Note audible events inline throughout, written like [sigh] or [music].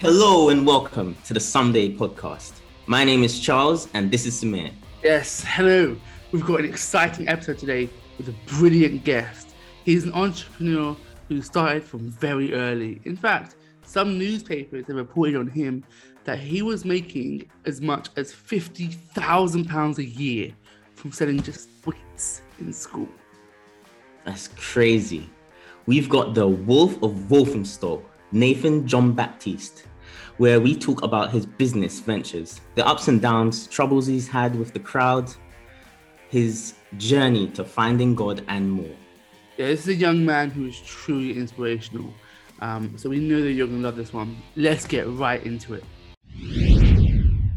Hello and welcome to the Someday podcast. My name is Charles and this is Sumair. Yes, hello. We've got an exciting episode today with a brilliant guest. He's an entrepreneur who started from very early. In fact, some newspapers have reported on him that he was making as much as £50,000 a year from selling just sweets in school. That's crazy. We've got the Wolf of Walthamstow, Nathan John Baptiste, where we talk about his business ventures, the ups and downs, troubles he's had with the crowd, his journey to finding God, and more. Yeah, this is a young man who is truly inspirational. Um, so we know that you're going to love this one. Let's get right into it.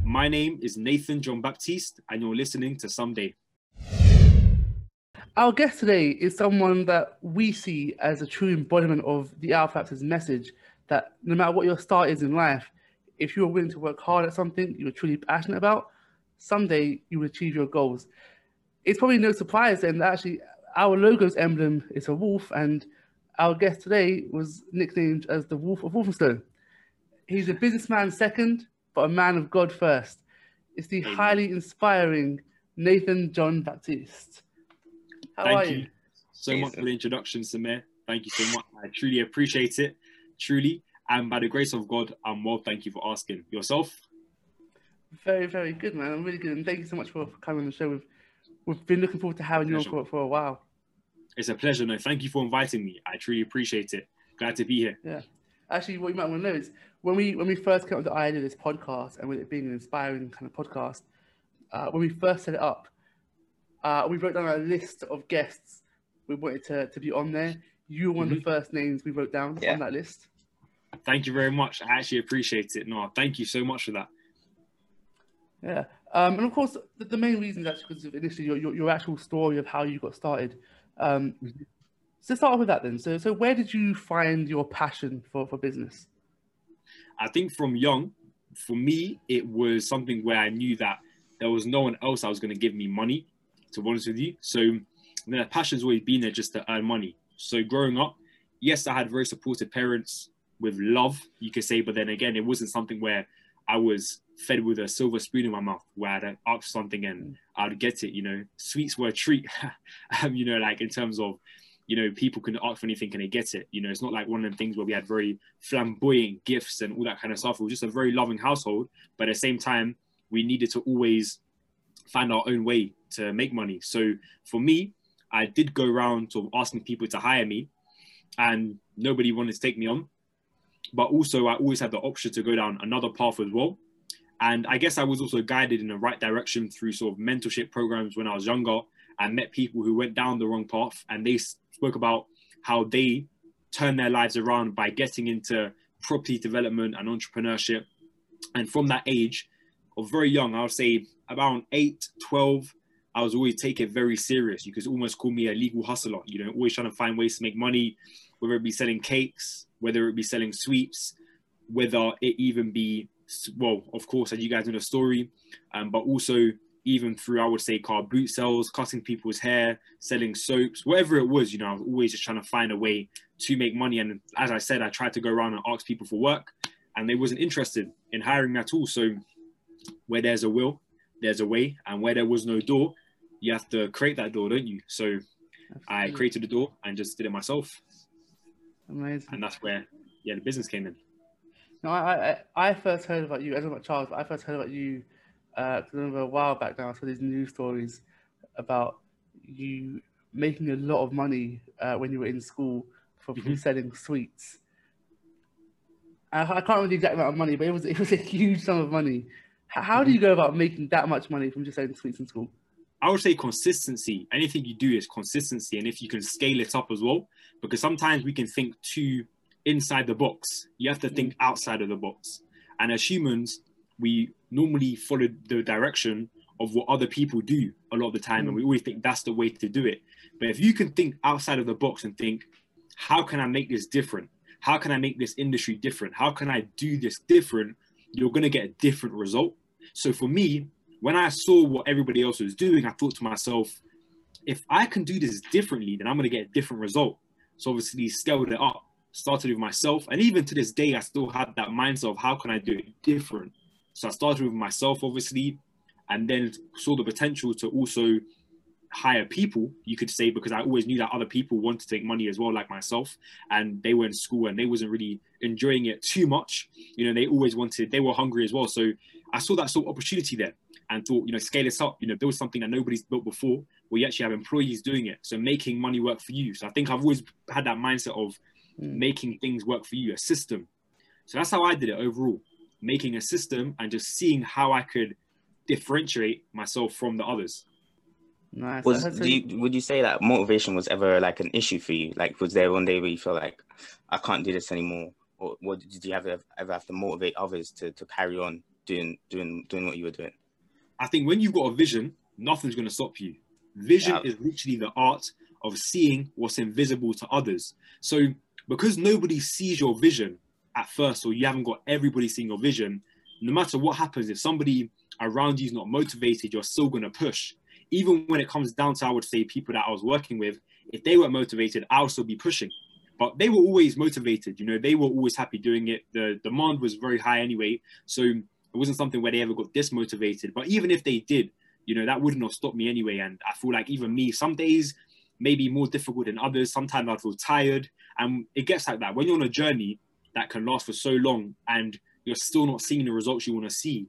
My name is Nathan John Baptiste, and you're listening to Someday. Our guest today is someone that we see as a true embodiment of the Alpha's message that no matter what your start is in life, if you're willing to work hard at something you're truly passionate about, someday you will achieve your goals. It's probably no surprise then that actually our logo's emblem is a wolf, and our guest today was nicknamed as the Wolf of Walthamstow. He's a businessman second, but a man of God first. It's the Amen. highly inspiring Nathan John Baptiste. How Thank are you you? so much for the introduction, Sumair. Thank you so much. I truly appreciate it. Truly. And by the grace of God, I'm well. Thank you for asking. Yourself? Very, very good, man. I'm really good, and thank you so much for coming on the show. We've we've been looking forward to having you on for, for a while. It's a pleasure. No, thank you for inviting me. I truly appreciate it. Glad to be here. Yeah. Actually, what you might want to know is when we when we first came up with the idea of this podcast and with it being an inspiring kind of podcast, uh, when we first set it up, uh, we wrote down a list of guests we wanted to, to be on there. You were one of the first names we wrote down Yeah. on that list. Thank you very much. I actually appreciate it. No, thank you so much for that. Yeah. Um, and of course, the, the main reason is actually because of initially your, your, your actual story of how you got started. Um, So start off with that then. So, so where did you find your passion for, for business? I think from young, for me, it was something where I knew that there was no one else that was going to give me money, to be honest with you. So the passion's always been there just to earn money. So growing up, yes, I had very supportive parents with love, you could say, but then again, it wasn't something where I was fed with a silver spoon in my mouth where I'd ask something and I'd get it, you know. Sweets were a treat, [laughs] um, you know, like in terms of you know, people can ask for anything and they get it. You know, it's not like one of them things where we had very flamboyant gifts and all that kind of stuff. It was just a very loving household, but at the same time, we needed to always find our own way to make money. So for me, I did go around to asking people to hire me, and nobody wanted to take me on. But also, I always had the option to go down another path as well. And I guess I was also guided in the right direction through sort of mentorship programs when I was younger. I met people who went down the wrong path and they spoke about how they turned their lives around by getting into property development and entrepreneurship. And from that age, of very young, I would say about 8, 12, I was always take it very serious. You could almost call me a legal hustler, you know, always trying to find ways to make money, whether it be selling cakes, whether it be selling sweets, whether it even be, well, of course, as you guys know the story, um, but also even through, I would say, car boot sales, cutting people's hair, selling soaps, whatever it was, you know, I was always just trying to find a way to make money. And as I said, I tried to go around and ask people for work, and they wasn't interested in hiring me at all. So where there's a will, there's a way, and where there was no door, you have to create that door, don't you? So I created the door and just did it myself, Amazing. and that's where yeah the business came in. No, I, I I first heard about you. I don't know about Charles, but I first heard about you because I remember a while back now. I saw these news stories about you making a lot of money uh, when you were in school from Mhm. selling sweets. I, I can't remember the exact amount of money, but it was it was a huge sum of money. How, how do you go about making that much money from just selling sweets in school? I would say consistency. Anything you do is consistency, and if you can scale it up as well, because sometimes we can think too inside the box. You have to mm. think outside of the box. And as humans, we normally follow the direction of what other people do a lot of the time, and mm. we always think that's the way to do it. But if you can think outside of the box and think, how can I make this different? How can I make this industry different? How can I do this different? You're going to get a different result. So for me, when I saw what everybody else was doing, I thought to myself, if I can do this differently, then I'm going to get a different result. So obviously scaled it up started with myself. And even to this day, I still had that mindset of how can I do it different? So I started with myself, obviously, and then saw the potential to also hire people, you could say, because I always knew that other people want to take money as well, like myself, and they were in school and they wasn't really enjoying it too much. You know, they always wanted, they were hungry as well. So I saw that sort of opportunity there and thought, you know, scale this up. You know, build something that nobody's built before, where you actually have employees doing it. So making money work for you. So I think I've always had that mindset of mm. making things work for you, a system. So that's how I did it overall, making a system and just seeing how I could differentiate myself from the others. Nice. Was do you, would you say that motivation was ever like an issue for you? Like, was there one day where you feel like I can't do this anymore, or what did you ever ever have to motivate others to to carry on doing doing doing what you were doing? I think when you've got a vision, nothing's going to stop you. Vision yeah. is literally the art of seeing what's invisible to others. So because nobody sees your vision at first, or you haven't got everybody seeing your vision, no matter what happens, if somebody around you is not motivated, you're still going to push even when it comes down to, I would say, people that I was working with, if they weren't motivated, I would still be pushing. But they were always motivated, you know, they were always happy doing it. The demand was very high anyway. So it wasn't something where they ever got dismotivated. But even if they did, you know, that wouldn't have stopped me anyway. And I feel like even me, some days maybe more difficult than others. Sometimes I'd feel tired. And it gets like that. When you're on a journey that can last for so long and you're still not seeing the results you want to see.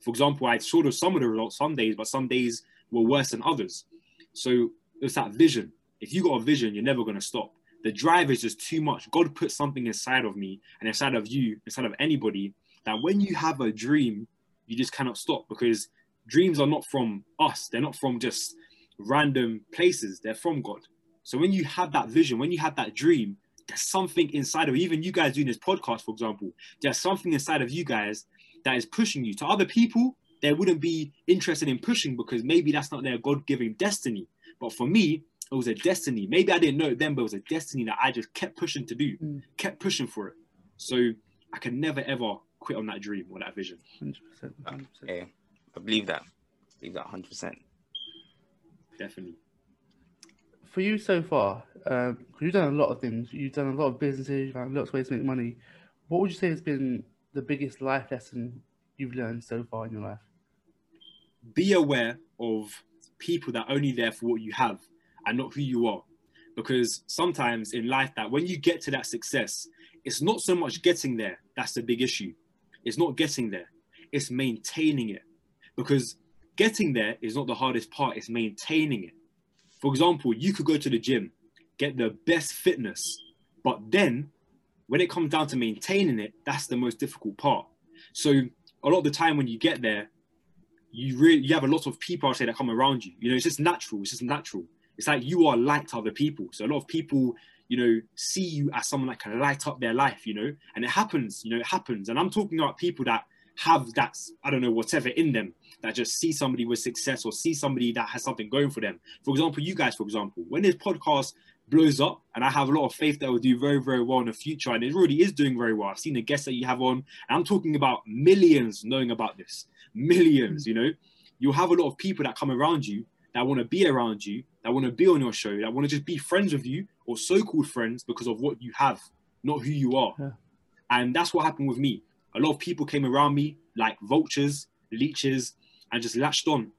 For example, I sort of some of the results some days, but some days were worse than others. So it's that vision. If you got a vision, you're never going to stop. The drive is just too much. God put something inside of me and inside of you, inside of anybody, that when you have a dream, you just cannot stop because dreams are not from us. They're not from just random places. They're from God. So when you have that vision, when you have that dream, there's something inside of even you guys doing this podcast, for example, there's something inside of you guys that is pushing you. To other people, they wouldn't be interested in pushing because maybe that's not their God-given destiny. But for me, it was a destiny. Maybe I didn't know it then, but it was a destiny that I just kept pushing to do, mm. kept pushing for it. So I can never ever quit on that dream or that vision. 100%. 100%. Yeah, I believe that. I believe that 100%. Definitely. For you so far, um, you've done a lot of things. You've done a lot of businesses. You've found lots of ways to make money. What would you say has been the biggest life lesson you've learned so far in your life? be aware of people that are only there for what you have and not who you are. Because sometimes in life that when you get to that success, it's not so much getting there, that's the big issue. It's not getting there, it's maintaining it. Because getting there is not the hardest part, it's maintaining it. For example, you could go to the gym, get the best fitness, but then when it comes down to maintaining it, that's the most difficult part. So a lot of the time when you get there, you really you have a lot of people I say that come around you. You know, it's just natural. It's just natural. It's like you are to other people. So a lot of people, you know, see you as someone that can light up their life. You know, and it happens. You know, it happens. And I'm talking about people that have that I don't know whatever in them that just see somebody with success or see somebody that has something going for them. For example, you guys, for example, when this podcast blows up and I have a lot of faith that will do very, very well in the future and it really is doing very well. I've seen the guests that you have on and I'm talking about millions knowing about this millions, you know, you'll have a lot of people that come around you that want to be around you, that want to be on your show, that want to just be friends with you or so-called friends because of what you have, not who you are. Yeah. And that's what happened with me. A lot of people came around me like vultures, leeches, and just latched on,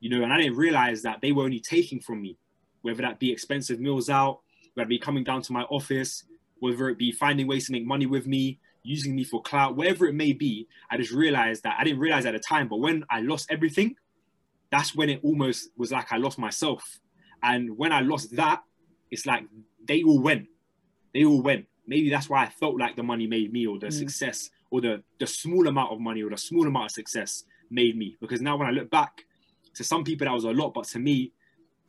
you know, and I didn't realize that they were only taking from me, whether that be expensive meals out, whether it be coming down to my office, whether it be finding ways to make money with me, using me for clout, whatever it may be. I just realized that I didn't realize at the time, but when I lost everything, that's when it almost was like I lost myself. And when I lost that, it's like they all went. They all went. Maybe that's why I felt like the money made me, or the mm. success, or the the small amount of money, or the small amount of success made me. Because now when I look back, to some people that was a lot, but to me,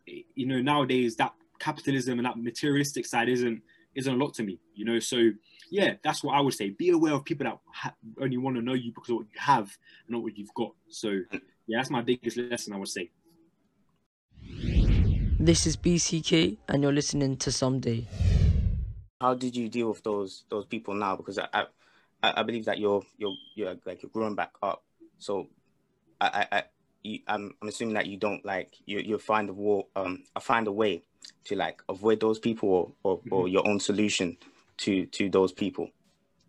you know, nowadays that capitalism and that materialistic side isn't isn't a lot to me. You know, so yeah, that's what I would say. Be aware of people that ha- only want to know you because of what you have, and not what you've got. So, yeah, that's my biggest lesson, I would say. This is BCK, and you're listening to Someday. How did you deal with those those people now? Because I I, I believe that you're you're you're like you're growing back up. So, I I, I you, I'm I'm assuming that you don't like you you find a war um I find a way to like avoid those people or or, mm-hmm. or your own solution to to those people?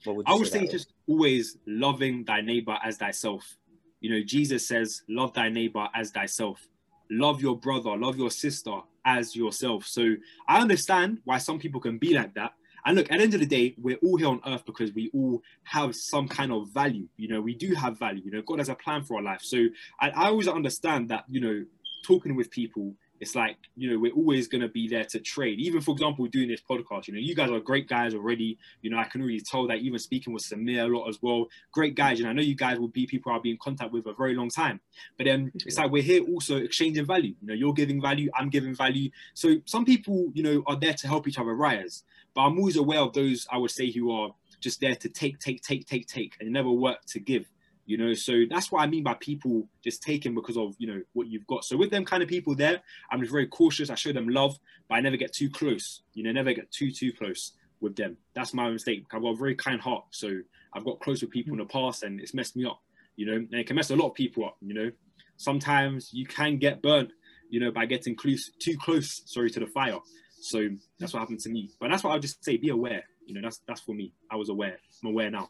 Would I would say say just always loving thy neighbor as thyself. You know, Jesus says, love thy neighbor as thyself. Love your brother, love your sister as yourself. So I understand why some people can be like that. And look, at the end of the day, we're all here on earth because we all have some kind of value. You know, we do have value. You know, God has a plan for our life. So I, I always understand that, you know, talking with people it's like you know we're always going to be there to trade. Even for example doing this podcast you know you guys are great guys already. You know i can really tell that even speaking with sumair a lot as well. Great guys. And i know you guys will be people i'll be in contact with a very long time. But then it's like we're here also exchanging value. You know you're giving value i'm giving value. So some people you know are there to help each other rise but i'm always aware of those i would say who are just there to take take take take take and never work to give you know? So that's what i mean by people just taking because of you know what you've got. So with them kind of people there i'm just very cautious. I show them love but i never get too close you know never get too too close with them. That's my mistake. I've got a very kind heart. So i've got close with people in the past and it's messed me up you know? And it can mess a lot of people up you know? Sometimes you can get burnt you know by getting close too close sorry to the fire so that's what happened to me but that's what i'll just say be aware you know that's that's for me i was aware i'm aware now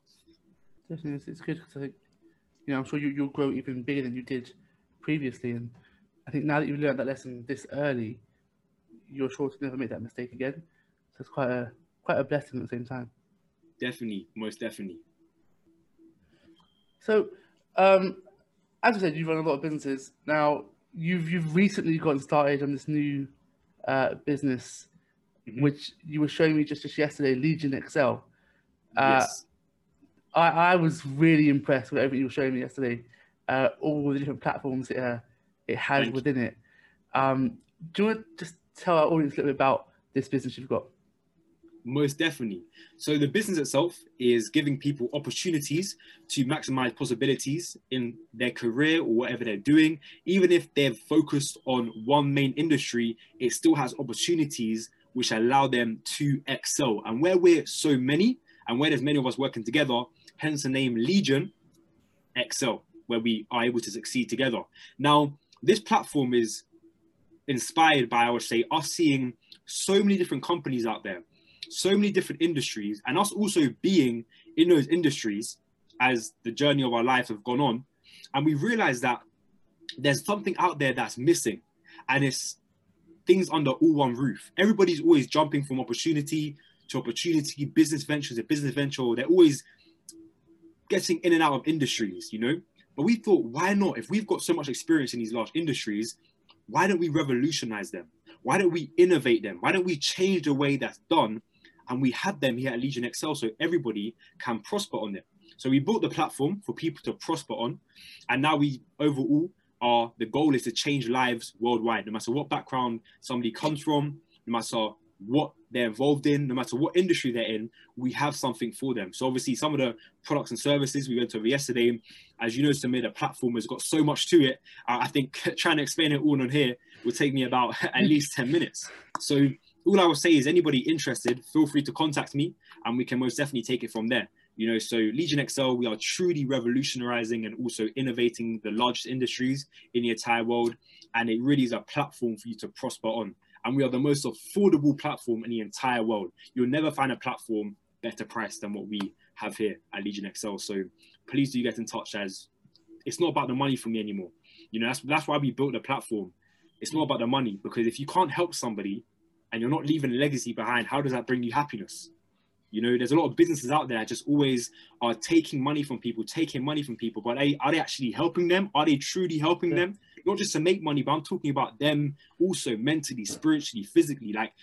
Definitely, it's, it's good because I think, you know, I'm sure you, you'll grow even bigger than you did previously. And I think now that you've learned that lesson this early, you're sure to never make that mistake again. So it's quite a quite a blessing at the same time. definitely most definitely So, um, as I said, you run a lot of businesses. Now, you've you've recently gotten started on this new uh, business, Mhm. which you were showing me just, just yesterday, Legion Excel. Uh, yes I, I was really impressed with everything you were showing me yesterday. Uh, all the different platforms it, uh, it has Thank you. within it. Um, do you want to just tell our audience a little bit about this business you've got? Most definitely. So the business itself is giving people opportunities to maximize possibilities in their career or whatever they're doing. Even if they're focused on one main industry, it still has opportunities which allow them to excel. And where we're so many, and where there's many of us working together, hence the name Legion, excel, where we are able to succeed together. Now, this platform is inspired by, I would say, us seeing so many different companies out there so many different industries and us also being in those industries as the journey of our lives have gone on and we realize that there's something out there that's missing and it's things under all one roof. Everybody's always jumping from opportunity to opportunity business venture to business venture they're always getting in and out of industries you know? But we thought why not? If we've got so much experience in these large industries why don't we revolutionize them? Why don't we innovate them? Why don't we change the way that's done and we had them here at Legion Excel so everybody can prosper on it. So we built the platform for people to prosper on, and now we overall are the goal is to change lives worldwide, no matter what background somebody comes from, no matter what they're involved in, no matter what industry they're in, we have something for them. So obviously, some of the products and services we went over yesterday, as you know, Sumair, the platform has got so much to it. I think [laughs] trying to explain it all on here would take me about [laughs] at least ten minutes. So all I will say is anybody interested, feel free to contact me and we can most definitely take it from there. You know, so Legion Excel, we are truly revolutionizing and also innovating the largest industries in the entire world. And it really is a platform for you to prosper on. And we are the most affordable platform in the entire world. You'll never find a platform better priced than what we have here at Legion Excel. So please do get in touch as it's not about the money for me anymore. You know, that's that's why we built the platform. It's not about the money because if you can't help somebody, and you're not leaving a legacy behind, how does that bring you happiness? You know, there's a lot of businesses out there that just always are taking money from people, taking money from people, but are they, are they actually helping them? Are they truly helping Yeah. them? Not just to make money, but I'm talking about them also mentally, spiritually, physically. Like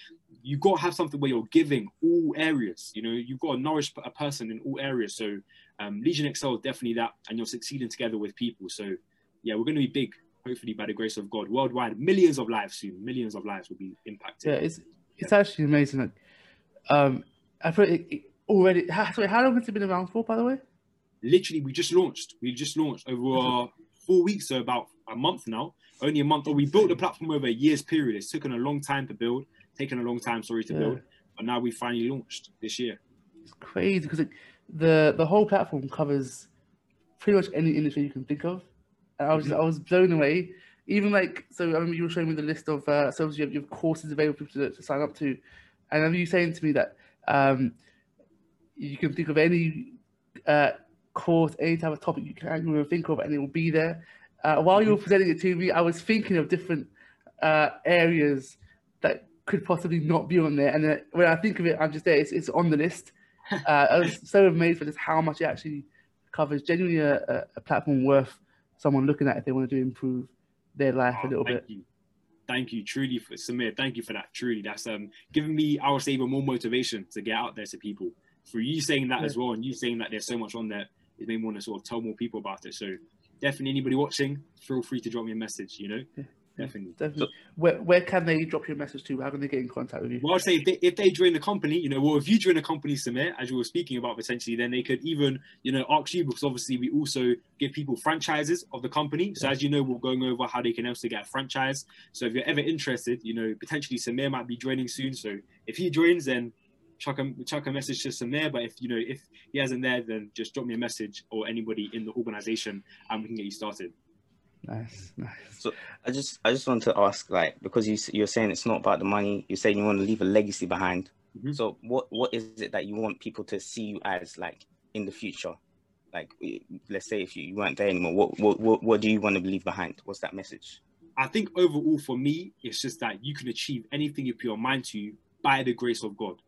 you've got to have something where you're giving all areas. You know, you've got to nourish a person in all areas. So um, Legion Excel is definitely that, and you're succeeding together with people. So yeah, we're going to be big, hopefully by the grace of God, worldwide. Millions of lives soon. Millions of lives will be impacted. Yeah, it's it's actually amazing. Like, um, I thought it, it already. How, sorry, how long has it been around for, by the way? literally we just launched we just launched over uh, four weeks so about a month now only a month or we built the platform over a year's period it's taken a long time to build taken a long time sorry to Yeah. build but now we finally launched this year It's crazy because the the whole platform covers pretty much any industry you can think of. I was I was blown away. Even like so, I remember you were showing me the list of uh, services you have, you have courses available to, to sign up to, and I remember you saying to me that um, You can think of any uh, course, any type of topic you can even think of, and it will be there. Uh, while you were presenting it to me, I was thinking of different uh, areas that could possibly not be on there. And uh, when I think of it, I'm just there. It's, it's on the list. [laughs] Uh, I was so amazed for just how much it actually covers. Genuinely a, a platform worth someone looking at if they want to improve their life a Oh, little thank bit. You. Thank you, truly, for Sumair. Thank you for that. Truly, that's um giving me, I would say, even more motivation to get out there to people. For you saying that Yeah. as well, and you saying that there's so much on there, it made me want to sort of tell more people about it. So definitely, anybody watching, feel free to drop me a message. You know, Yeah. Definitely. Definitely. where, where can they drop your a message to? How can they get in contact with you? Well, I'd say if they, if they join the company, you know, well, if you join the company, Sumair, as you were speaking about potentially, then they could even, you know, ask you because obviously we also give people franchises of the company. So as you know, we're going over how they can also get a franchise. So if you're ever interested, you know, potentially Sumair might be joining soon. So if he joins, then chuck a chuck a message to Sumair. But if you know if he hasn't there, then just drop me a message or anybody in the organization, and we can get you started. Nice, nice. So I just I just want to ask, like, because you you're saying it's not about the money. You're saying you want to leave a legacy behind. Mhm. So what what is it that you want people to see you as, like, in the future? Like, let's say if you, you weren't there anymore, what, what what what do you want to leave behind? What's that message? I think overall for me, it's just that you can achieve anything you put your mind to by the grace of God.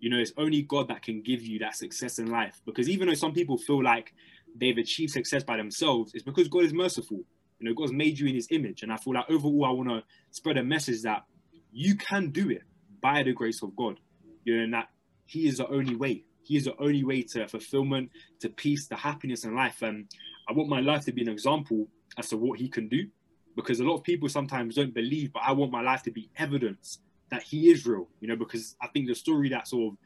You know, it's only God that can give you that success in life. Because even though some people feel like they've achieved success by themselves, it's because God is merciful. You know, God's made you in his image. And I feel like overall, I want to spread a message that you can do it by the grace of God. You know, and that he is the only way. He is the only way to fulfillment, to peace, to happiness in life. And I want my life to be an example as to what he can do because a lot of people sometimes don't believe, but I want my life to be evidence that he is real, you know, because I think the story that sort of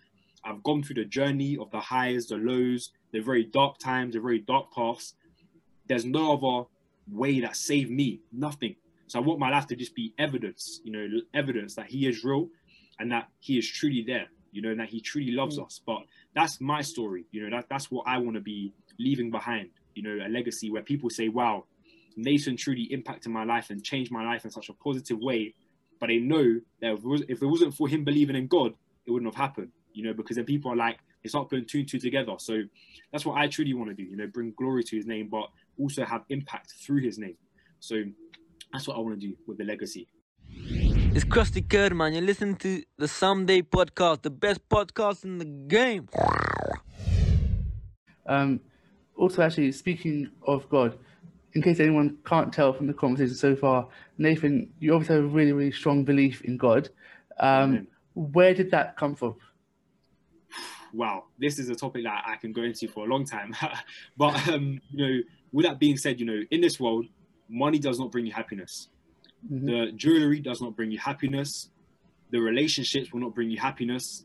I've gone through the journey of the highs, the lows, the very dark times, the very dark paths. There's no other way that saved me, nothing. So I want my life to just be evidence, you know, evidence that he is real and that he is truly there, you know, and that he truly loves mm. us. But that's my story, you know, that, that's what I want to be leaving behind, you know, a legacy where people say, wow, Nathan truly impacted my life and changed my life in such a positive way. But they know that if it, was, if it wasn't for him believing in God, it wouldn't have happened, you know, because then people are like, it's not putting two and two together. So that's what I truly want to do, you know, bring glory to his name, but also have impact through his name. So that's what I want to do with the legacy. It's Krusty Curd, man. You're listening to the Someday podcast, the best podcast in the game. Um, also, actually, speaking of God, in case anyone can't tell from the conversation so far, Nathan, you obviously have a really, really strong belief in God. Um, where did that come from? wow, this is a topic that I can go into for a long time. [laughs] but um, you know, with that being said, you know, in this world, money does not bring you happiness. Mhm. The jewelry does not bring you happiness. The relationships will not bring you happiness.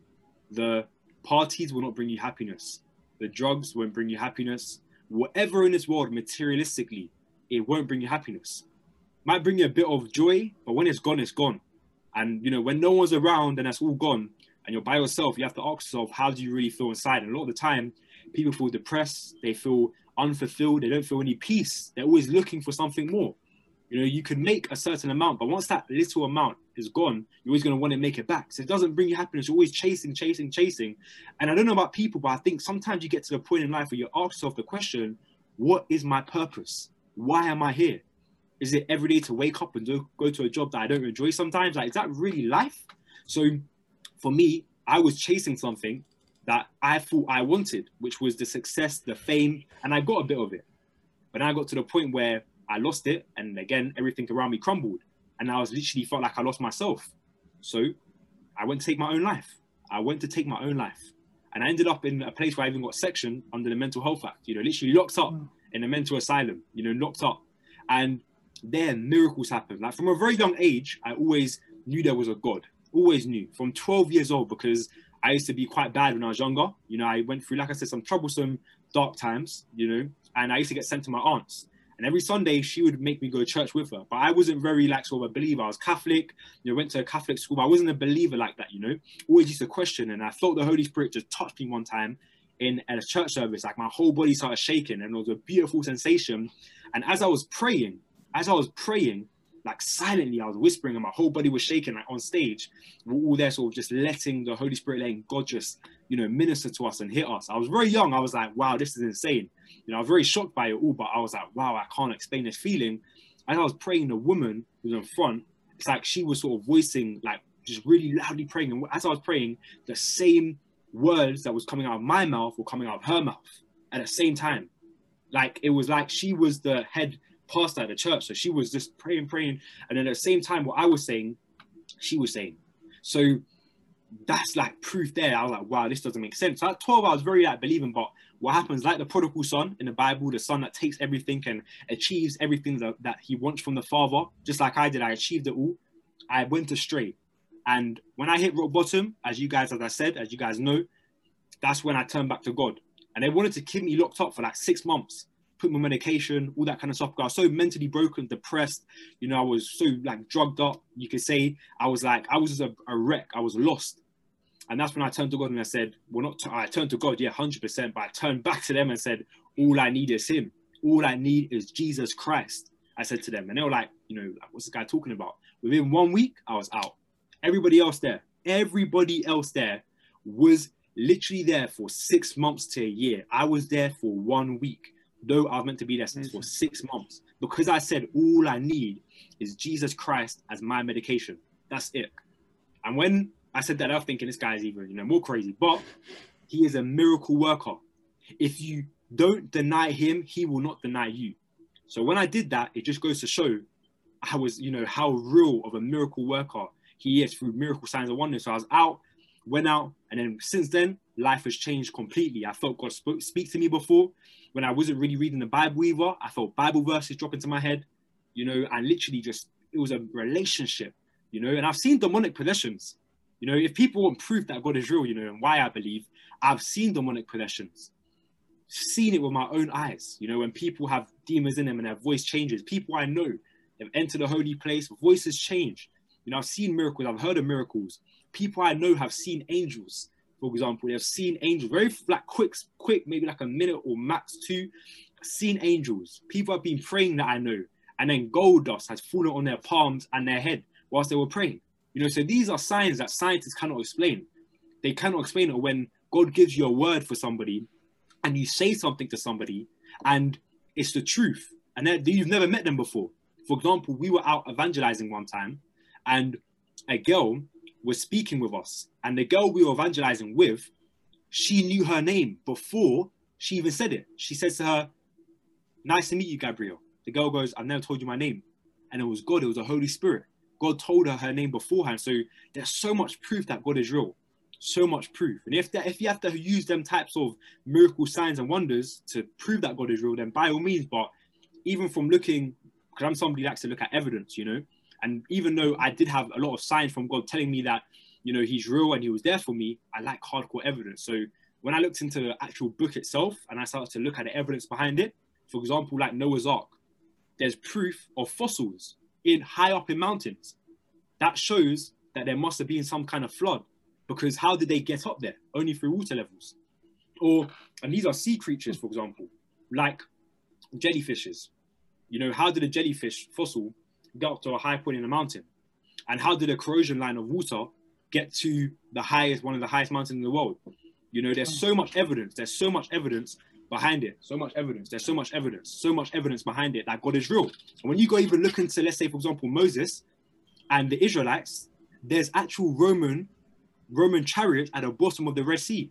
The parties will not bring you happiness. The drugs won't bring you happiness. Whatever in this world, materialistically, it won't bring you happiness. Might bring you a bit of joy, but when it's gone, it's gone. And you know, when no one's around and that's all gone, and you're by yourself, you have to ask yourself, how do you really feel inside? And a lot of the time, people feel depressed, they feel unfulfilled, they don't feel any peace. They're always looking for something more. You know, you can make a certain amount, but once that little amount is gone, you're always going to want to make it back. So it doesn't bring you happiness. You're always chasing, chasing, chasing. And I don't know about people, but I think sometimes you get to the point in life where you ask yourself the question, what is my purpose? Why am I here? Is it every day to wake up and do, go to a job that I don't enjoy sometimes? Like, is that really life? So for me, I was chasing something that I thought I wanted, which was the success, the fame, and I got a bit of it. But then I got to the point where I lost it, and again, everything around me crumbled, and I was literally felt like I lost myself. So I went to take my own life. I went to take my own life, and I ended up in a place where I even got sectioned under the Mental Health Act. You know, literally locked up mm. in a mental asylum. You know, locked up, and there miracles happened. Like from a very young age, I always knew there was a God. Always knew from 12 years old because I used to be quite bad when I was younger. You know, I went through, like I said, some troublesome, dark times. You know, and I used to get sent to my aunts. And every Sunday, she would make me go to church with her. But I wasn't very like sort of a believer. I was Catholic. You know, went to a Catholic school. But I wasn't a believer like that. You know, always used to question. And I felt the Holy Spirit just touched me one time in at a church service. Like my whole body started shaking, and it was a beautiful sensation. And as I was praying, as I was praying, like silently, I was whispering, and my whole body was shaking, like on stage. We're all there, sort of just letting the Holy Spirit, letting God just, you know, minister to us and hit us. I was very young. I was like, wow, this is insane. You know, I was very shocked by it all, but I was like, wow, I can't explain this feeling. As I was praying, the woman who was in front, it's like she was sort of voicing, like, just really loudly praying. And as I was praying, the same words that was coming out of my mouth were coming out of her mouth at the same time. Like it was like she was the head pastor at the church, so she was just praying, praying, and then at the same time, what I was saying, she was saying. So that's like proof there. I was like, wow, this doesn't make sense. So at 12, I was very like believing, but what happens, like the prodigal son in the Bible, the son that takes everything and achieves everything that, that he wants from the father, just like I did, I achieved it all. I went astray. And when I hit rock bottom, as you guys, as I said, as you guys know, that's when I turned back to God. And they wanted to keep me locked up for like six months, put on medication, all that kind of stuff. I was so mentally broken, depressed. You know, I was so like drugged up. You could say I was like, I was a, a wreck. I was lost. And that's when I turned to God and I said, well, not to, I turned to God, yeah, 100%. But I turned back to them and said, all I need is Him. All I need is Jesus Christ. I said to them. And they were like, you know, what's this guy talking about? Within one week, I was out. Everybody else there, everybody else there was literally there for six months to a year. I was there for one week, though I was meant to be there since for six months because I said all I need is Jesus Christ as my medication. That's it. And when I said that, I was thinking this guy is even you know more crazy, but he is a miracle worker. If you don't deny him, he will not deny you. So when I did that, it just goes to show I was, you know, how real of a miracle worker he is through miracle signs and wonders. So I was out, went out, and then since then, life has changed completely. I felt God spoke, speak to me before when I wasn't really reading the Bible either. I felt Bible verses drop into my head, you know, and literally just it was a relationship, you know. And I've seen demonic possessions, you know. If people want proof that God is real, you know, and why I believe, I've seen demonic possessions, seen it with my own eyes, you know, when people have demons in them and their voice changes. People I know, they've entered a holy place, voices change. You know, I've seen miracles, I've heard of miracles. People I know have seen angels, for example. They've seen angels very like quick, quick, maybe like a minute or max two. Seen angels. People have been praying that I know, and then gold dust has fallen on their palms and their head whilst they were praying. You know, so these are signs that scientists cannot explain. They cannot explain it when God gives you a word for somebody and you say something to somebody and it's the truth and you've never met them before. For example, we were out evangelizing one time and a girl was speaking with us, and the girl we were evangelizing with, she knew her name before she even said it. She says to her, "Nice to meet you, Gabriel." The girl goes, "I've never told you my name," and it was God. It was the Holy Spirit. God told her her name beforehand. So there's so much proof that God is real, so much proof. And if that, if you have to use them types of miracle signs and wonders to prove that God is real, then by all means. But even from looking, because I'm somebody that likes to look at evidence, you know, and even though I did have a lot of signs from God telling me that, you know, He's real and He was there for me, I like hardcore evidence. So when I looked into the actual book itself and I started to look at the evidence behind it, for example, like Noah's Ark, there's proof of fossils in high up in mountains. That shows that there must have been some kind of flood because how did they get up there? Only through water levels. Or, and these are sea creatures, for example, like jellyfishes. You know, how did a jellyfish fossil up to a high point in a mountain? And how did a corrosion line of water get to the highest, one of the highest mountains in the world? You know, there's so much evidence. There's so much evidence behind it. So much evidence. There's so much evidence. So much evidence behind it that God is real. And when you go even look into, let's say, for example, Moses and the Israelites, there's actual Roman Roman chariots at the bottom of the Red Sea.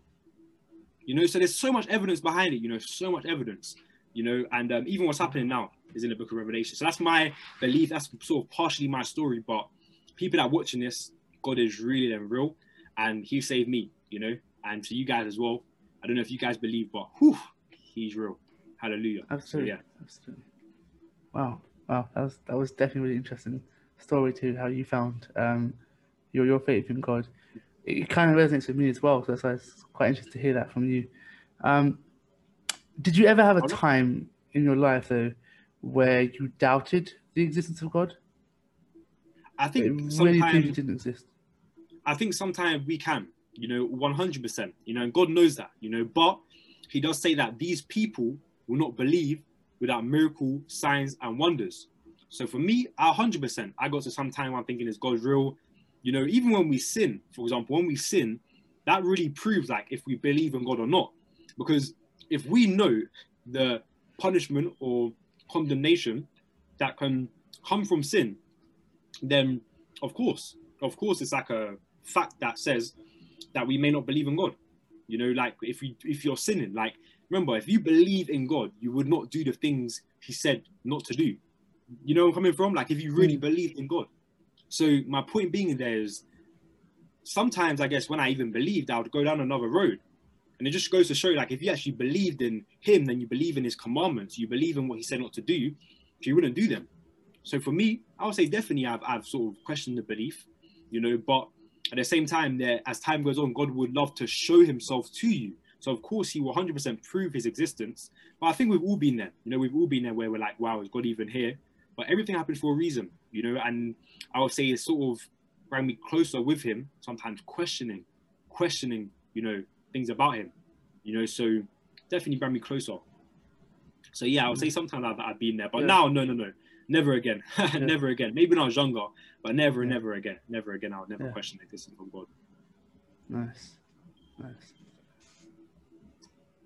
You know, so there's so much evidence behind it. You know, so much evidence. You know, and um, even what's happening now is in the book of Revelation. So that's my belief. That's sort of partially my story. But people that are watching this, God is really and real, and He saved me. You know, and to you guys as well. I don't know if you guys believe, but whew, He's real. Hallelujah. Absolutely. So, yeah. Absolutely. Wow. Wow. That was that was definitely really interesting story too. How you found um your your faith in God. It kind of resonates with me as well. So that's why it's quite interesting to hear that from you. Um, did you ever have a time in your life though where you doubted the existence of God? I It think really sometimes it didn't exist. I think sometimes we can, you know, 100%, you know, and God knows that, you know, but He does say that these people will not believe without miracle signs and wonders. So for me, a hundred percent, I got to some time I'm thinking, is God real? You know, even when we sin, for example, when we sin, that really proves like if we believe in God or not. Because if we know the punishment or condemnation that can come from sin, then of course, of course, it's like a fact that says that we may not believe in God. You know, like if you if you're sinning, like remember, if you believe in God, you would not do the things He said not to do. You know I'm coming from? Like if you really Mm. believe in God. So my point being there is sometimes I guess when I even believed, I would go down another road. And it just goes to show like if you actually believed in him, then you believe in his commandments, you believe in what he said not to do, If you wouldn't do them. So for me, I would say definitely I've, I've sort of questioned the belief, you know, but at the same time, there as time goes on, God would love to show himself to you. So of course he will 100% prove his existence. But I think we've all been there. You know, we've all been there where we're like, wow, is God even here? But everything happens for a reason, you know, and I would say it's sort of brought me closer with him, sometimes questioning, questioning, you know, things about him. You know, so definitely bring me closer. So yeah, I would say mm. sometimes I've, I've been there, but Yeah. now no no no. Never again. [laughs] never again. Maybe when I was younger, but never, Yeah. never again. Never again. I would never Yeah. question the existence of God. Nice. Nice.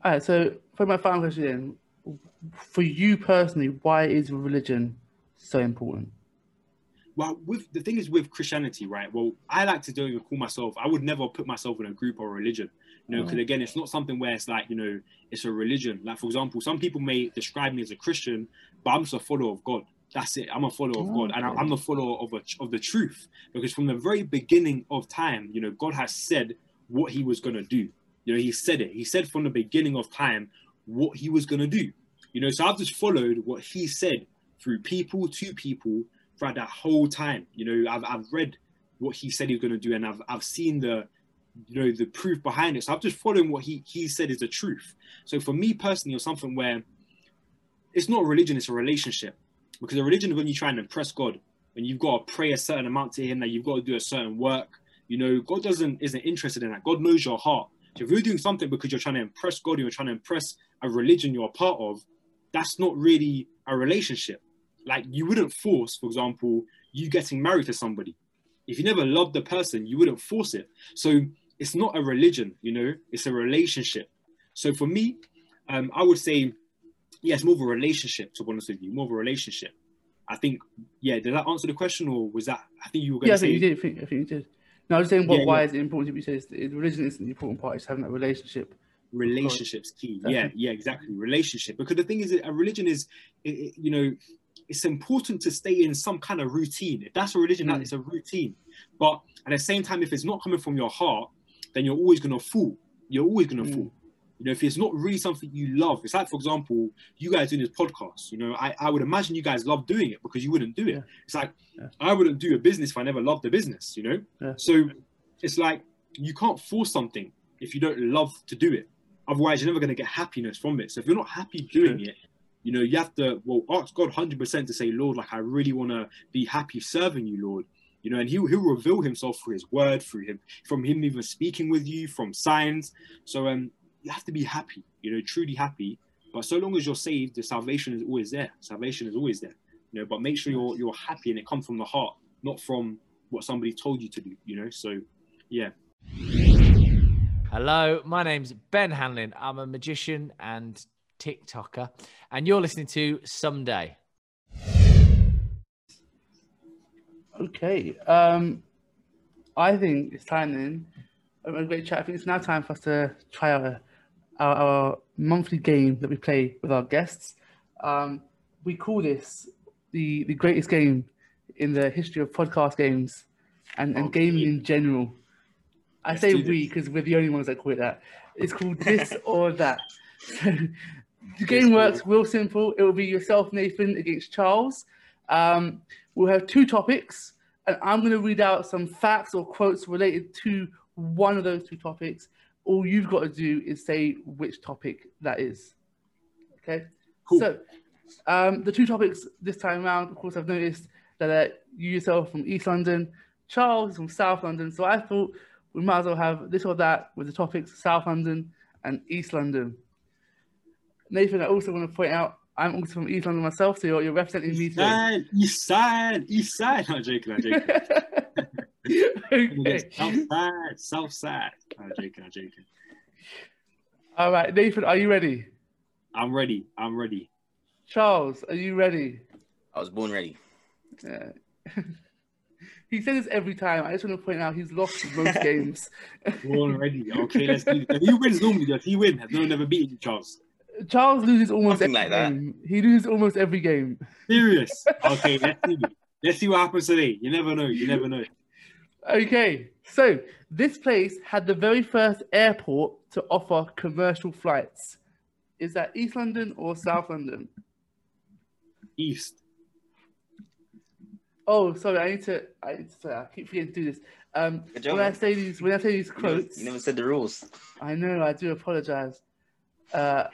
All right, so for my final question, then, for you personally, why is religion so important? well with the thing is with christianity right well i like to don't even call myself i would never put myself in a group or religion you know because Mhm. again it's not something where it's like you know it's a religion. Like for example some people may describe me as a christian but i'm just a follower of god. That's it. I'm a follower of god and i'm the follower of, a, of the truth. Because from the very beginning of time you know god has said what he was going to do. You know he said it. He said from the beginning of time what he was going to do. You know so i've just followed what he said through people to people throughout that whole time. You know, I've, I've read what he said he was going to do, and I've I've seen the you know the proof behind it. So I'm just following what he he said is the truth. So for me personally, it's something where it's not religion; it's a relationship. Because a religion is when you try and impress God, when you've got to pray a certain amount to Him, that you've got to do a certain work. You know, God doesn't isn't interested in that. God knows your heart. So if you're doing something because you're trying to impress God, you're trying to impress a religion you're a part of, that's not really a relationship like you wouldn't force for example you getting married to somebody if you never loved the person you wouldn't force it so it's not a religion you know it's a relationship so for me um, i would say yeah it's more of a relationship to be honest with you more of a relationship i think yeah did that answer the question or was that i think you were going Yeah, I to think say you did. I think, I think you did. No, I was saying, what? Yeah, why yeah. is it important? You said it's- religion isn't the important part. It's having that relationship. relationships key yeah yeah exactly relationship because the thing is a religion is it, it- you know it's important to stay in some kind of routine if that's a religion that Mm. is a routine but at the same time if it's not coming from your heart then you're always going to fall you're always going to Mm. fall you know if it's not really something you love it's like for example you guys doing this podcast you know i, I would imagine you guys love doing it because you wouldn't do it Yeah. it's like Yeah. i wouldn't do a business if i never loved the business you know Yeah. so it's like you can't force something if you don't love to do it Otherwise, you're never going to get happiness from it. So if you're not happy doing it, you know, you have to well ask God 100% to say, Lord, like I really want to be happy serving you, Lord. You know, and He'll He'll reveal Himself through His Word, through Him, from Him even speaking with you, from signs. So um, you have to be happy, you know, truly happy. But so long as you're saved, the salvation is always there. Salvation is always there. You know, but make sure you're you're happy and it comes from the heart, not from what somebody told you to do. You know, so yeah. Hello, my name's Ben Hanlon. I'm a magician and TikToker, and you're listening to Someday. Okay. Um, I think it's time then. A great chat. I think it's now time for us to try out our, our monthly game that we play with our guests. Um, we call this the the greatest game in the history of podcast games and, and Okay. gaming in general. I Let's say we because we're the only ones that call it that. It's called this [laughs] or that. So [laughs] the game or works real simple. It will be yourself, Nathan, against Charles. Um, we'll have two topics, and I'm going to read out some facts or quotes related to one of those two topics. All you've got to do is say which topic that is. Okay. Cool. So, um, the two topics this time around, of course, I've noticed that uh, you yourself from East London, Charles is from South London. So I thought we might as well have this or that with the topics South London and East London. Nathan, I also want to point out I'm also from East London myself, so you're, you're representing me East today. side, east side, east side. I'm joking, I'm joking. [laughs] okay. South side, south side. I'm joking, I'm joking. All right, Nathan, are you ready? I'm ready. I'm ready. Charles, are you ready? I was born ready. Yeah. [laughs] he says this every time. I just want to point out he's lost most [laughs] games. Born ready. Okay, let's do it. He wins normally. Does he win? Has no one ever beaten you, Charles? Charles loses almost Something every like that. game. He loses almost every game. Serious. [laughs] Okay, let's see. Let's see what happens today. You never know. You never know. Okay, so this place had the very first airport to offer commercial flights. Is that East London or South London? East. Oh, sorry, I need to. I, need to- sorry, I keep forgetting to do this. Um, when I man. say these, when I say these You never, quotes, you never said the rules. I know I do apologize. Uh,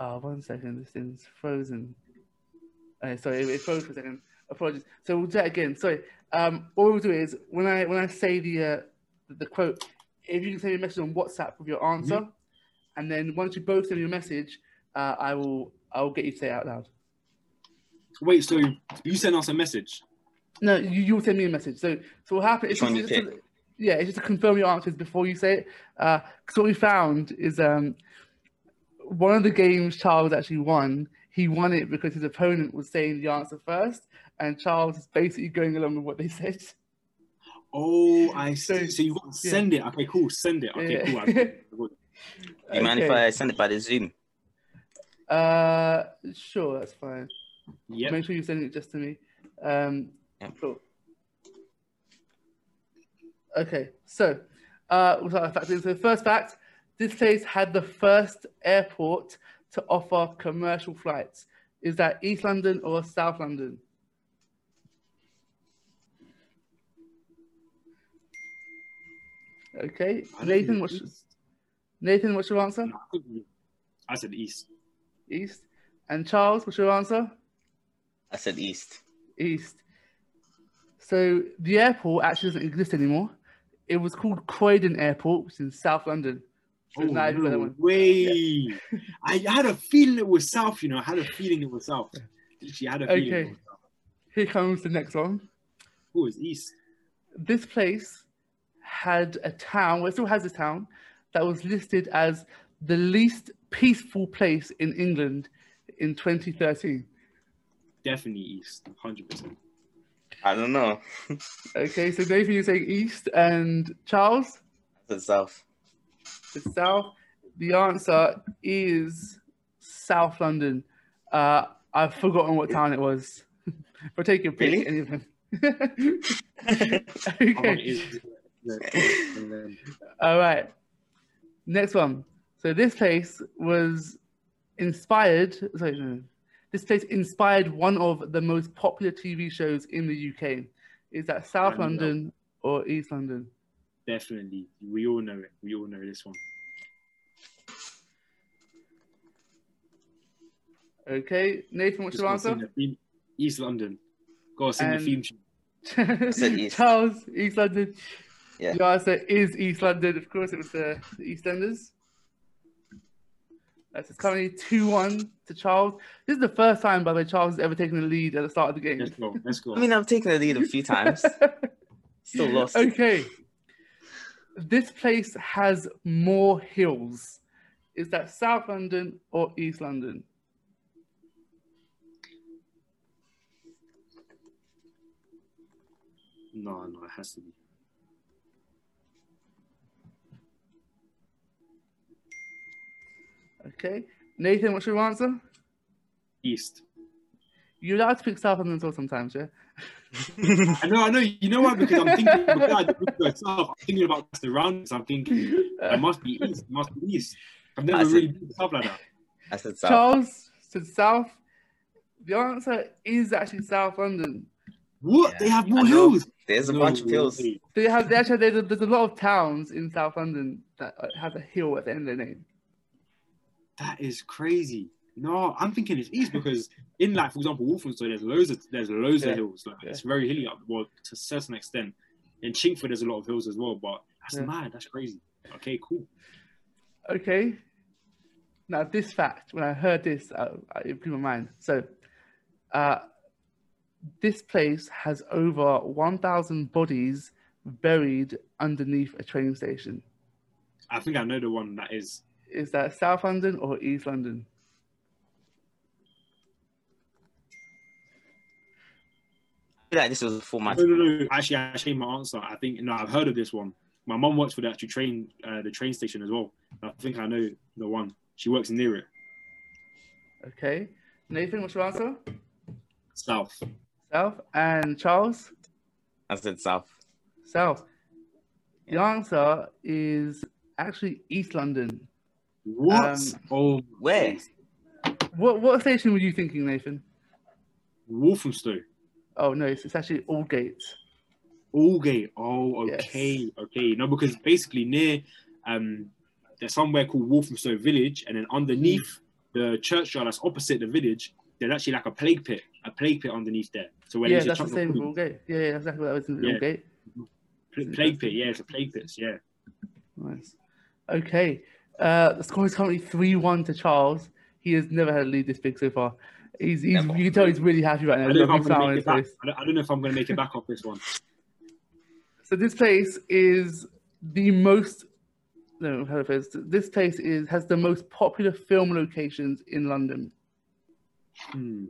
oh, one second, this thing's frozen. Okay, sorry, it, it froze for a second. Apologies. So we'll do that again. Sorry. Um, what we'll do is when I when I say the uh, the, quote, if you can send me a message on WhatsApp with your answer, and then once you both send me a message, uh, I will I will get you to say it out loud. Wait, so you send us a message? No, you you'll send me a message. So so what one you just to- yeah, it's just to confirm your answers before you say it. Uh because what we found is um, one of the games Charles actually won. He won it because his opponent was saying the answer first, and Charles is basically going along with what they [laughs] said. Oh, I see. So you got to send it. Okay, cool. Send it. Okay, Yeah. cool. I got it. I got it. Do you mind if I send it by the Zoom? Uh, sure, that's fine. Yeah. Make sure you send it just to me. Um, Yeah. cool. Okay, so uh, we'll start with facts. So the first fact: this place had the first airport to offer commercial flights. Is that East London or South London? Okay, Nathan, know. what's Nathan? What's your answer? I I said east. East. And Charles, what's your answer? I said East. East. So the airport actually doesn't exist anymore. It was called Croydon Airport, which is in South London. Oh, Now I've that no one. way. I had a feeling it was south, you know. I had a feeling it was south. Literally, I had a feeling Okay. it was south. Here comes the next one. Oh, it's east. This place had a town, well, it still has a town, that was listed as the least peaceful place in England in 2013. Definitely east. 100%. I don't know. Okay, so Nathan, you're saying East, and Charles? The South. The south. The answer is South London. Uh, I've forgotten what town it was. but take your pick, Really? any of them. I think it okay. is. And then- All right. Next one. So this place was inspired. Sorry, no. This place inspired one of the most popular TV shows in the UK. Is that South I know. London or East London? Definitely. We all know it. We all know this one. Okay, Nathan, what's Just your gotta answer? the East London. Gotta sing And- the theme tune. East. Charles, East London. Yeah. Your answer is East London. Of course, it was the, the EastEnders. That's it's currently 2 1 to Charles. This is the first time, by the way, Charles has ever taken the lead at the start of the game. Let's go. Let's go. I mean, I've taken the lead a few times. [laughs] Still lost. okay. This place has more hills. Is that South London or East London? No, no, it has to be. Okay. Nathan, what's your answer? East. You're allowed to pick South London as well sometimes, yeah? I know, I know. You know why? Because I'm thinking, because I didn't go south, I'm thinking about the rounds. I'm thinking it must be east. It must be east. I've never said- really been south like that. I said South. Charles said South. The answer is actually South London. What? Yeah, They have more hills. There's a No bunch of hills. way. They have they actually there's a, there's a lot of towns in South London that uh, have a hill at the end of their name. That is crazy. No, I'm thinking it's east because in like, for example, Walthamstow, there's loads of there's loads Yeah. of hills. Like, Yeah. It's very hilly up well to a certain extent. In Chingford, there's a lot of hills as well, but that's Yeah. mad. That's crazy. Okay, cool. Okay. Now, this fact, when I heard this, uh, it blew my mind. So, uh, this place has over 1,000 bodies buried underneath a train station. I think I know the one that is. Is that South London or East London? I feel like this was a format. No, no, no. Actually, I changed my answer. I think no, I've heard of this one. My mom works for the actual train, uh, the train station as well. I think I know the one. She works near it. Okay. Nathan, what's your answer? South. South. And Charles? I said south. South. The answer is actually East London. What? Um, oh, Where? What what station were you thinking, Nathan? Walthamstow. Oh no, it's, it's actually Aldgate. Aldgate. Oh, Yes. okay, okay. No, because basically near um, there's somewhere called Walthamstow Village, and then underneath the churchyard that's opposite the village, there's actually like a plague pit, a plague pit underneath there. So where yeah, they used to that's the same as Yeah, yeah, exactly that was in Yeah. Aldgate. pl- plague pit. Yeah, it's a plague pit. Yeah. Nice. Okay. Uh, the score is currently 3 1 to Charles. He has never had a lead this big so far. He's, he's Never. you can tell he's really happy right now. I don't, know if I'm gonna make it back. I don't, I don't know if I'm going to make it back off this one. So this place is the most. No, how to phrase this? This place is has the most popular film locations in London. Hmm.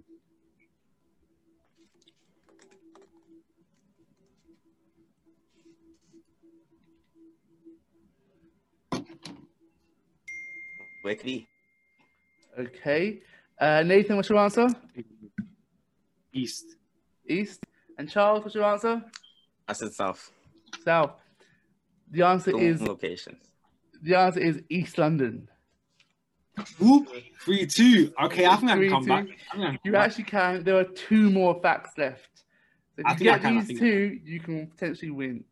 Where could he? Okay. Uh, Nathan, what's your answer? East. East. And Charles, what's your answer? I said south. South. The answer Film is locations. the answer is East London. Whoop. Three two. Okay, I think I can come two. back. I think can come You back. actually can. There are two more facts left. So if I you think I get can, these I two, you can potentially win.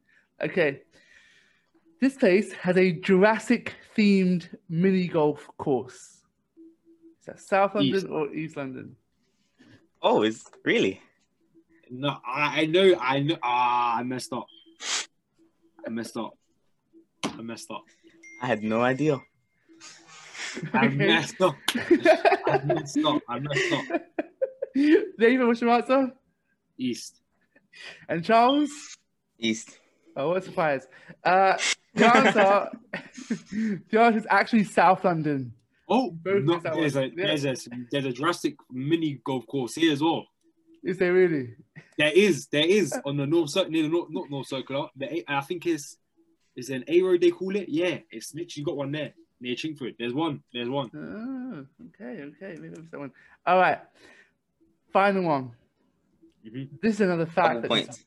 Okay. This place has a Jurassic themed mini golf course. Is South London East. or East London? Oh, is really? No, I, I know, I know. Ah, I messed up. I messed up. I messed up. I had no idea. I messed up. I messed up. I messed up. [laughs] David, what's your answer? East. And Charles? East. Oh, what a surprise. Uh, the answer, [laughs] the answer is actually South London. Oh, Both no, there's, a, one. Yeah. there's, a, there's a Jurassic mini golf course here as well. Is there really? There is, there is [laughs] on the North Circular, near the North, not North Circular. The A, I think it's, is an A road they call it? Yeah, it's literally got one there near Chingford. There's one. There's one. Oh, okay, okay. Maybe it's that one. All right. Final one. Mhm. This is another fact. That this, points.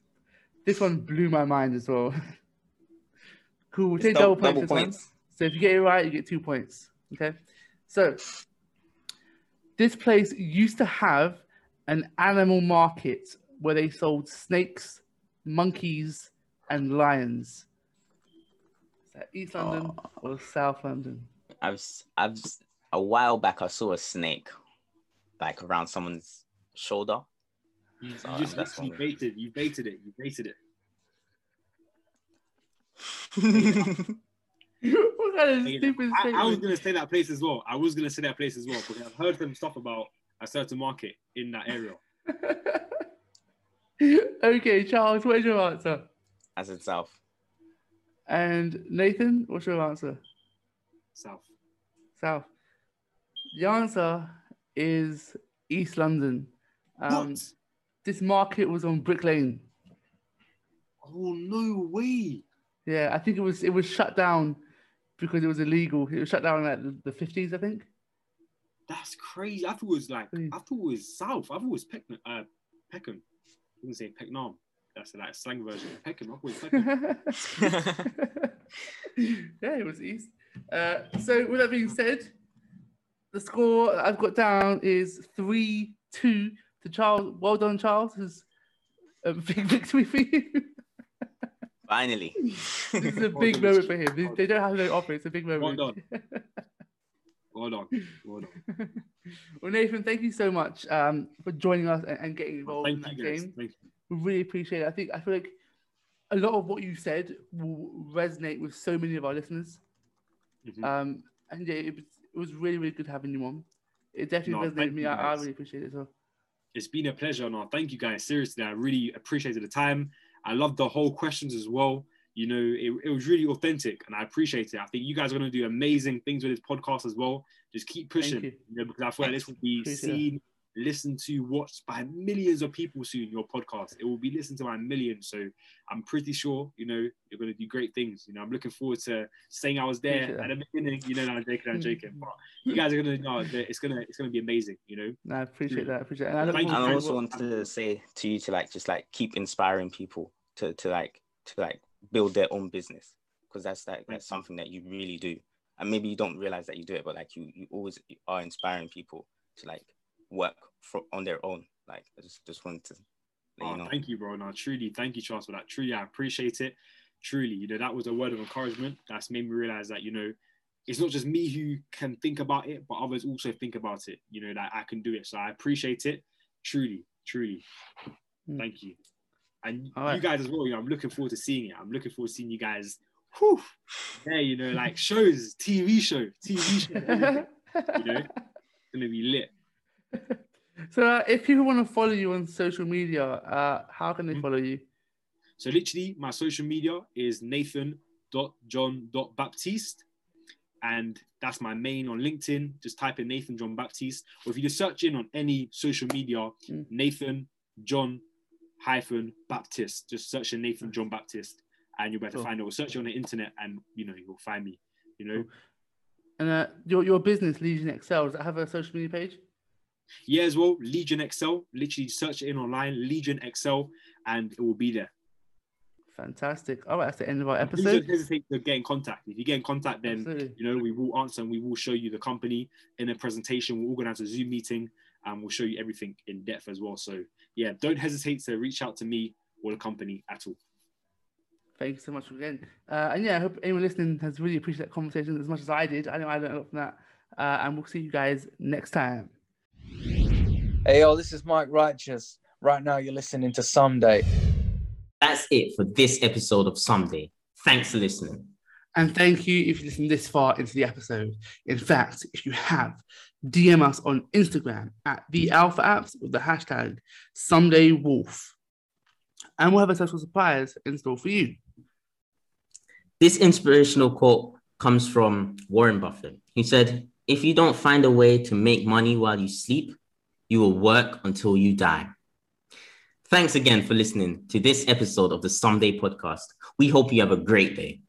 this one blew my mind as well. [laughs] cool. We'll take dou- double, points. double points. So if you get it right, you get two points. Okay. So this place used to have an animal market where they sold snakes, monkeys, and lions. Is that East London oh. or South London? I've s- I've s- a while back I saw a snake like around someone's shoulder. You, So, you just that's literally baited. You baited it. You baited it. [laughs] what kind of stupid I, I was gonna say that place as well. I was gonna say that place as well because I've heard some stuff about a certain market in that area. [laughs] okay, Charles, what is your answer? I said south. And Nathan, what's your answer? South. South. The answer is East London. Um, what? this market was on Brick Lane. Oh no way! Yeah, I think it was it was shut down because it was illegal. It was shut down in like the fifties, I think. That's crazy. I thought it was like. I thought it was South. I thought it was Peckham. Uh, Peckham. I wouldn't say Pecknam. That's like a slang version of Peckham. I thought Peckham. [laughs] yeah, it was East. Uh, so with that being said, the score I've got down is three two to Charles. Well done, Charles. This is a big victory for you. Finally. [laughs] this is a big done, moment for him. They, they don't have no offer. It's a big moment. Well moment. Well done. Well done. well, Nathan, thank you so much um, for joining us and, and getting involved in Thank that you game. Thank you. We really appreciate it. I think I feel like a lot of what you said will resonate with so many of our listeners. Mhm. Um, and yeah, it was, it was really, really good having you on. It definitely No, resonated with me. I, I really appreciate it. So It's been a pleasure. No, thank you guys. Seriously, I really appreciated the time. I love the whole questions as well. You know, it, it was really authentic and I appreciate it. I think you guys are going to do amazing things with this podcast as well. Just keep pushing, you. you. know, because I feel like this will be seen, listened to, watched by millions of people soon. Your podcast, it will be listened to by millions. So I'm pretty sure, you know, you're going to do great things. You know, I'm looking forward to saying I was there Appreciate at the beginning. You know, no, I'm joking, I'm joking. But [laughs] you guys are going to know it's going to, it's going to be amazing. You know, no, I appreciate that. I appreciate it. And I Thank you. I also what- want to say to you to like just like keep inspiring people to to like to like build their own business because that's like that's something that you really do. And maybe you don't realize that you do it, but like you you always are inspiring people to like work for, on their own. Like I just just wanted to let Oh, you know. thank you, bro. No, truly, thank you, Charles, for that. Truly, I appreciate it. Truly, you know, that was a word of encouragement. That's made me realize that, you know, it's not just me who can think about it, but others also think about it, you know, that I can do it. So I appreciate it. Truly, truly. Mm. Thank you. And All you right. guys as well, you know, I'm looking forward to seeing it. I'm looking forward to seeing you guys, whew, there, you know, like shows, TV show, TV show, [laughs] you know, it's going to be lit. So uh, if people want to follow you on social media, uh, how can they Mhm. follow you? So literally, my social media is nathan.john.baptiste. And that's my main on LinkedIn. Just type in Nathan John Baptiste. Or if you just search in on any social media, Mm. Nathan John hyphen Baptiste. Just search in Nathan John Baptiste and you'll be able to Cool. find it. Or search it on the internet and you know you'll find me. You know? Cool. And uh, your your business, Legion Excel, does that have a social media page? Yeah, as well, Legion Excel. Literally search it in online, Legion Excel, and it will be there. Fantastic. All right, that's the end of our Please episode. don't hesitate to get in contact. If you get in contact, then Absolutely. you know we will answer and we will show you the company in a presentation we'll organize a zoom meeting and we'll show you everything in depth as well so yeah don't hesitate to reach out to me or the company at all Thank you so much again. Uh, and yeah, I hope anyone listening has really appreciated that conversation as much as I did. I know I learned a lot from that. Uh, and we'll see you guys next time. Hey, yo, this is Mike Righteous. Right now, you're listening to Someday. That's it for this episode of Someday. Thanks for listening. And thank you if you listened this far into the episode. In fact, if you have, DM us on Instagram at the Alpha Apps with the hashtag Someday Wolf. And we'll have a special surprise in store for you. This inspirational quote comes from Warren Buffett. He said, If you don't find a way to make money while you sleep, you will work until you die. Thanks again for listening to this episode of the Someday podcast. We hope you have a great day.